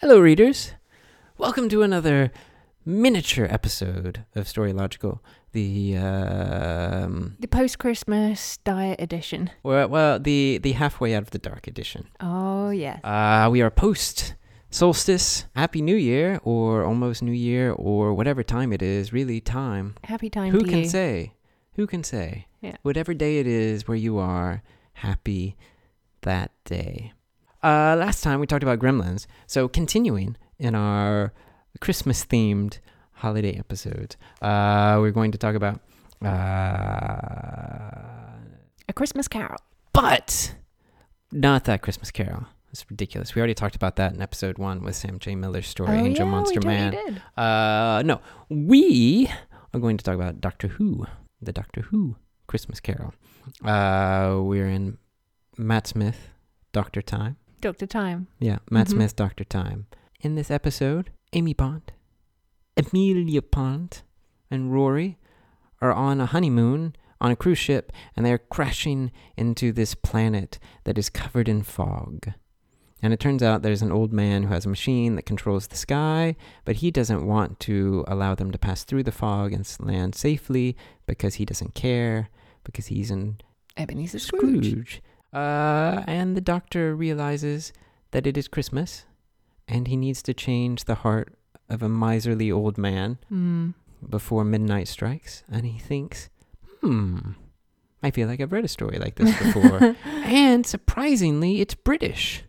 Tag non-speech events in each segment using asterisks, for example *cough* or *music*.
Hello, readers. Welcome to another miniature episode of Storylogical. The um, The post Christmas diet edition. well, well, the the halfway out of the dark edition. Oh, yes. Uh, we are post solstice. Happy New Year, or almost New Year, or whatever time it is. Really, time. Happy time Who to can you. say? Who can say? Yeah. Whatever day it is where you are, happy that day. Uh, last time we talked about gremlins. So continuing in our Christmas themed holiday episode, uh, we're going to talk about uh, A Christmas Carol. but not that Christmas Carol. It's ridiculous. We already talked about that in episode one with Sam J. Miller's story, oh, Angel yeah, Monster we Man. did. Uh, no, we are going to talk about Doctor Who, the Doctor Who Christmas Carol. Uh, we're in Matt Smith, Doctor Time. Dr. Time. Yeah, Matt Mhm. Smith, Doctor Time. In this episode, Amy Pond, Amelia Pond, and Rory are on a honeymoon on a cruise ship, and they are crashing into this planet that is covered in fog. And it turns out there's an old man who has a machine that controls the sky, but he doesn't want to allow them to pass through the fog and land safely because he doesn't care, because he's in Ebenezer Scrooge. Scrooge. Uh, and the doctor realizes that it is Christmas and he needs to change the heart of a miserly old man Mm. before midnight strikes. And he thinks, hmm, I feel like I've read a story like this before. *laughs* and surprisingly, it's British.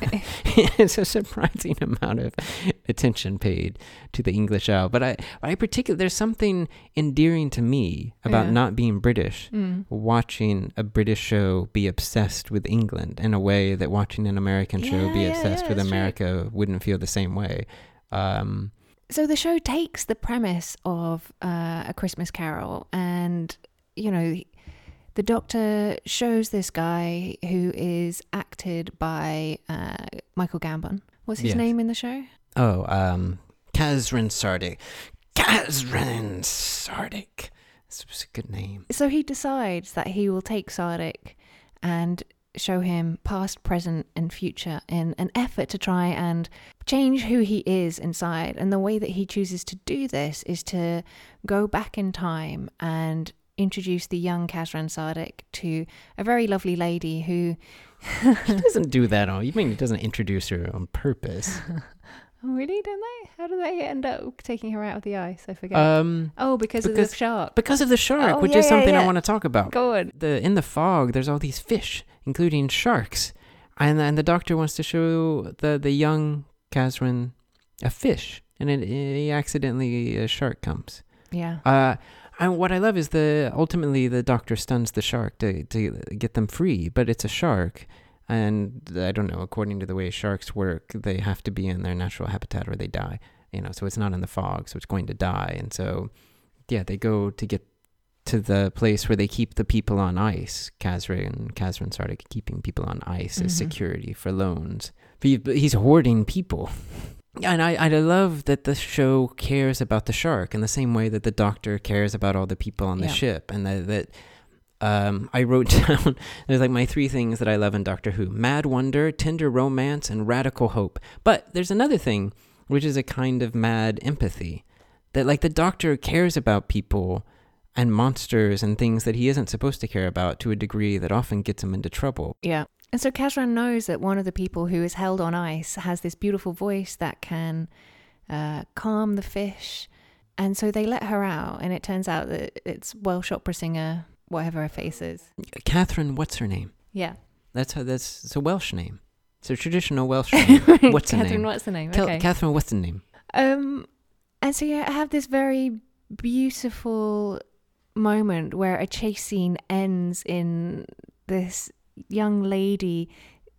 *laughs* it's a surprising amount of attention paid to the English owl. But I, I particularly, there's something endearing to me about Yeah. not being British Mm. watching a British show be obsessed with England in a way that watching an American show be Yeah, yeah, obsessed yeah, with that's true. America wouldn't feel the same way. Um, So the show takes the premise of uh, A Christmas Carol and, you know, the doctor shows this guy who is acted by uh, Michael Gambon. What's his Yes. name in the show? oh, um, Kazran Sardick. Kazran Sardick. It's a good name. So he decides that he will take Sardick and show him past, present, and future in an effort to try and change who he is inside. And the way that he chooses to do this is to go back in time and introduce the young Kazran Sardick to a very lovely lady who. *laughs* He doesn't do that on. You mean he doesn't introduce her on purpose? *laughs* Oh, really? Don't they? How do they end up taking her out of the ice? I forget. Um, oh, because, of the shark. because of the shark, Oh, which yeah, is yeah, something I want to talk about. Go on. the in the fog there's all these fish including sharks and and the doctor wants to show the the young Kazran a fish and it, he accidentally a shark comes Yeah. uh and what I love is the ultimately the doctor stuns the shark to to get them free but it's a shark and I don't know according to the way sharks work they have to be in their natural habitat or they die you know so it's not in the fog so it's going to die and so yeah they go to get to the place where they keep the people on ice. Kazran Kazran started keeping people on ice as Mhm. security for loans. But he's hoarding people. And I, I love that the show cares about the shark in the same way that the doctor cares about all the people on the Yeah. ship. And that, that um, I wrote *laughs* down, there's like my three things that I love in Doctor Who mad wonder, tender romance, and radical hope. But there's another thing, which is a kind of mad empathy. That like the doctor cares about people and monsters and things that he isn't supposed to care about to a degree that often gets him into trouble. Yeah. And so Kazran knows that one of the people who is held on ice has this beautiful voice that can uh, calm the fish. And so they let her out, and it turns out that it's Welsh opera singer, whatever her face is. Catherine, what's her name? Yeah. That's how that's it's a Welsh name. It's a traditional Welsh *laughs* name. What's her Catherine, name? what's the name? Tell, okay. Catherine, what's the name? Um, and so you have this very beautiful moment where a chase scene ends in this young lady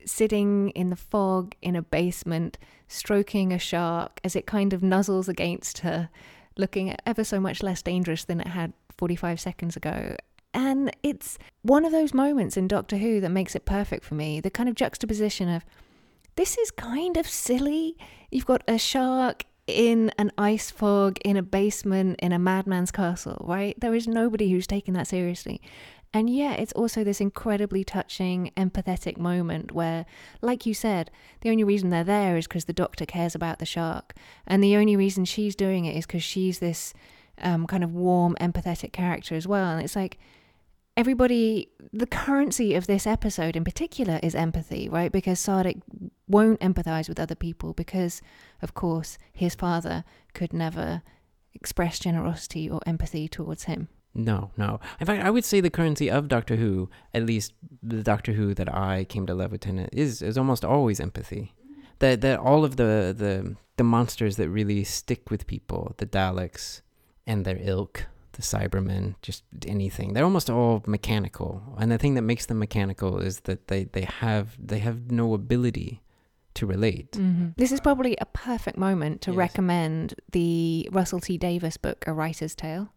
sitting in the fog in a basement, stroking a shark as it kind of nuzzles against her, looking ever so much less dangerous than it had 45 seconds ago. And it's one of those moments in Doctor Who that makes it perfect for me. The kind of juxtaposition of this is kind of silly. You've got a shark in an ice fog, in a basement, in a madman's castle, right? There is nobody who's taking that seriously. And yet, it's also this incredibly touching, empathetic moment where, like you said, the only reason they're there is because the doctor cares about the shark. And the only reason she's doing it is because she's this um, kind of warm, empathetic character as well. And it's like, everybody, the currency of this episode in particular is empathy, right? Because Sardick won't empathize with other people because, of course, his father could never express generosity or empathy towards him. No, no. In fact, I would say the currency of Doctor Who, at least the Doctor Who that I came to love with Tennant, is is almost always empathy. That that all of the the the monsters that really stick with people, the Daleks and their ilk, the Cybermen, just anything. They're almost all mechanical, and the thing that makes them mechanical is that they they have they have no ability to relate. Mm-hmm. This is probably a perfect moment to Yes. recommend the Russell T Davies book, A Writer's Tale,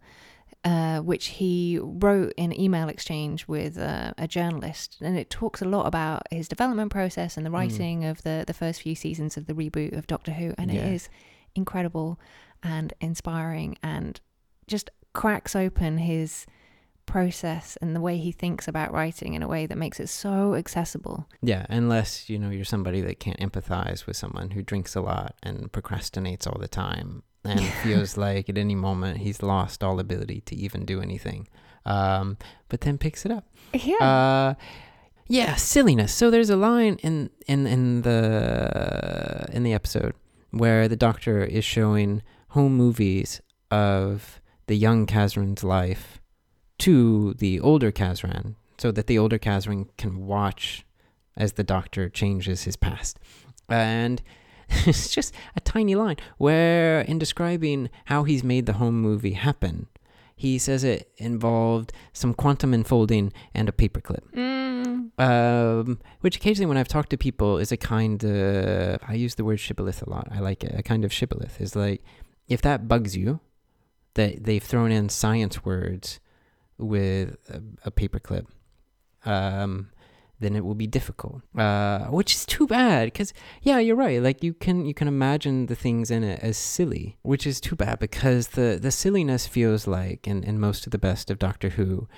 uh, which he wrote in an email exchange with uh, a journalist. And it talks a lot about his development process and the Mm. writing of the, the first few seasons of the reboot of Doctor Who. And Yeah. it is incredible and inspiring and just cracks open his process and the way he thinks about writing in a way that makes it so accessible. Yeah, unless you know you're somebody that can't empathize with someone who drinks a lot and procrastinates all the time and *laughs* feels like at any moment he's lost all ability to even do anything, um, but then picks it up. Yeah. Uh, yeah, silliness. So there's a line in in in the in the episode where the doctor is showing home movies of the young Kazran's life to the older Kazran, so that the older Kazran can watch as the doctor changes his past. And *laughs* it's just a tiny line where, in describing how he's made the home movie happen, he says it involved some quantum enfolding and a paperclip. Mm. Um, which occasionally, when I've talked to people, is a kind of I use the word shibboleth a lot. I like it. A kind of shibboleth is like if that bugs you, that they've thrown in science words with a, a paperclip, um, then it will be difficult. Uh, which is too bad because yeah, you're right. Like you can you can imagine the things in it as silly, which is too bad because the the silliness feels like in in most of the best of Doctor Who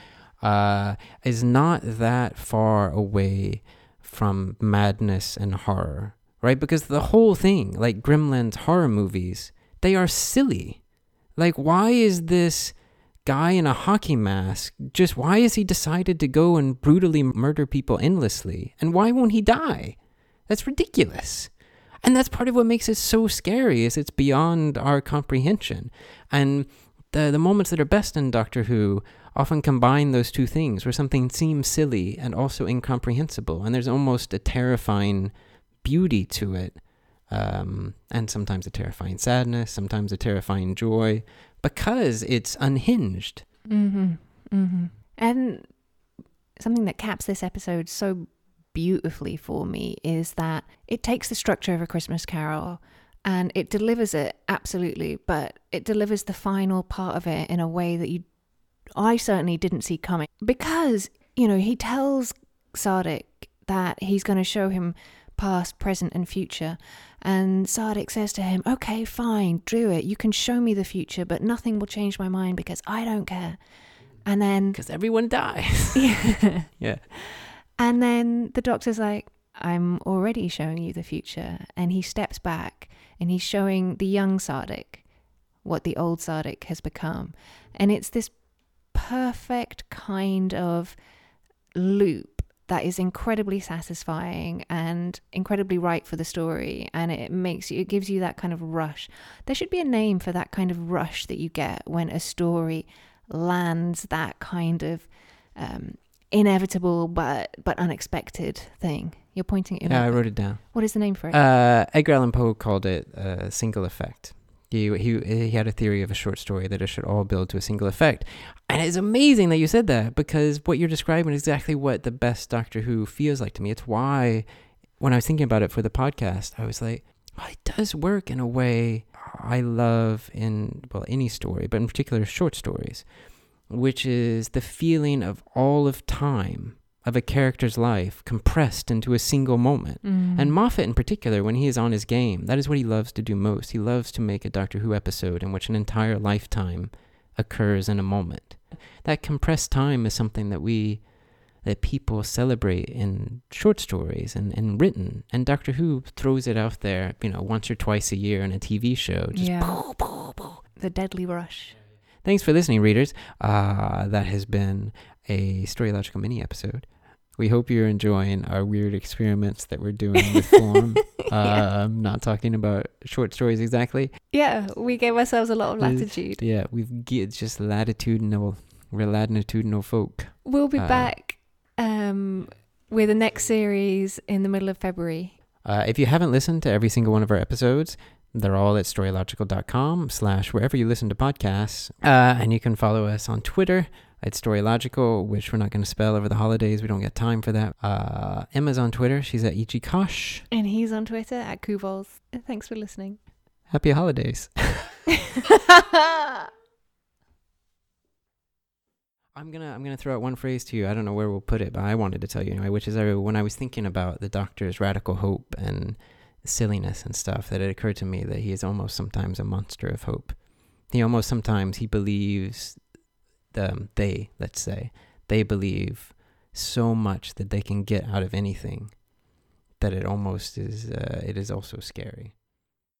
uh, is not that far away from madness and horror, right? Because the whole thing, like Gremlins horror movies, they are silly. Like, why is this guy in a hockey mask just why has he decided to go and brutally murder people endlessly? And why won't he die? That's ridiculous. And that's part of what makes it so scary is it's beyond our comprehension. And the the moments that are best in Doctor Who often combine those two things where something seems silly and also incomprehensible and there's almost a terrifying beauty to it um, and sometimes a terrifying sadness sometimes a terrifying joy because it's unhinged Mm-hmm. Mm-hmm. And something that caps this episode so beautifully for me is that it takes the structure of a Christmas Carol and it delivers it absolutely, but it delivers the final part of it in a way that you, I certainly didn't see coming because you know he tells Sardick that he's going to show him past, present, and future. And Sardick says to him, Okay, fine, do it. You can show me the future, but nothing will change my mind because I don't care. And then, *laughs* because everyone dies *laughs* yeah. yeah And then the doctor's like, I'm already showing you the future. And he steps back and he's showing the young Sardick what the old Sardick has become. And it's this perfect kind of loop that is incredibly satisfying and incredibly right for the story and it makes you it gives you that kind of rush. There should be a name for that kind of rush that you get when a story lands that kind of um, inevitable but but unexpected thing. You're pointing at yeah i wrote it down. What is the name for it? Uh, Edgar Allan Poe called it a single effect. He, he he had a theory of a short story that it should all build to a single effect, and it's amazing that you said that because what you're describing is exactly what the best Doctor Who feels like to me. It's why when I was thinking about it for the podcast, I was like, well, it does work in a way I love in well any story, but in particular short stories, which is the feeling of all of time of a character's life compressed into a single moment. Mm. And Moffat, in particular, when he is on his game, that is what he loves to do most. He loves to make a Doctor Who episode in which an entire lifetime occurs in a moment. That compressed time is something that we, that people celebrate in short stories and, and written. And Doctor Who throws it out there, you know, once or twice a year in a TV show. Just yeah. The deadly rush. Thanks for listening, readers. Uh, that has been a Storylogical mini episode. We hope you're enjoying our weird experiments that we're doing with form. *laughs* Yeah. uh, I'm not talking about short stories exactly. Yeah, we gave ourselves a lot of latitude. Yeah, we've it's just latitudinal. We're latitudinal folk. We'll be Uh, back um, with the next series in the middle of February. Uh, if you haven't listened to every single one of our episodes, they're all at storylogical.com slash wherever you listen to podcasts. Uh, and you can follow us on Twitter at Storylogical, which we're not going to spell over the holidays. We don't get time for that. Uh, Emma's on Twitter. She's at Ichikosh. And he's on Twitter at Kuvols. Thanks for listening. Happy holidays. *laughs* I'm gonna I'm gonna throw out one phrase to you. I don't know where we'll put it, but I wanted to tell you anyway. Which is uh, when I was thinking about the Doctor's radical hope and silliness and stuff, that it occurred to me that he is almost sometimes a monster of hope. He almost sometimes he believes, um, they let's say they believe so much that they can get out of anything, that it almost is uh, it is also scary.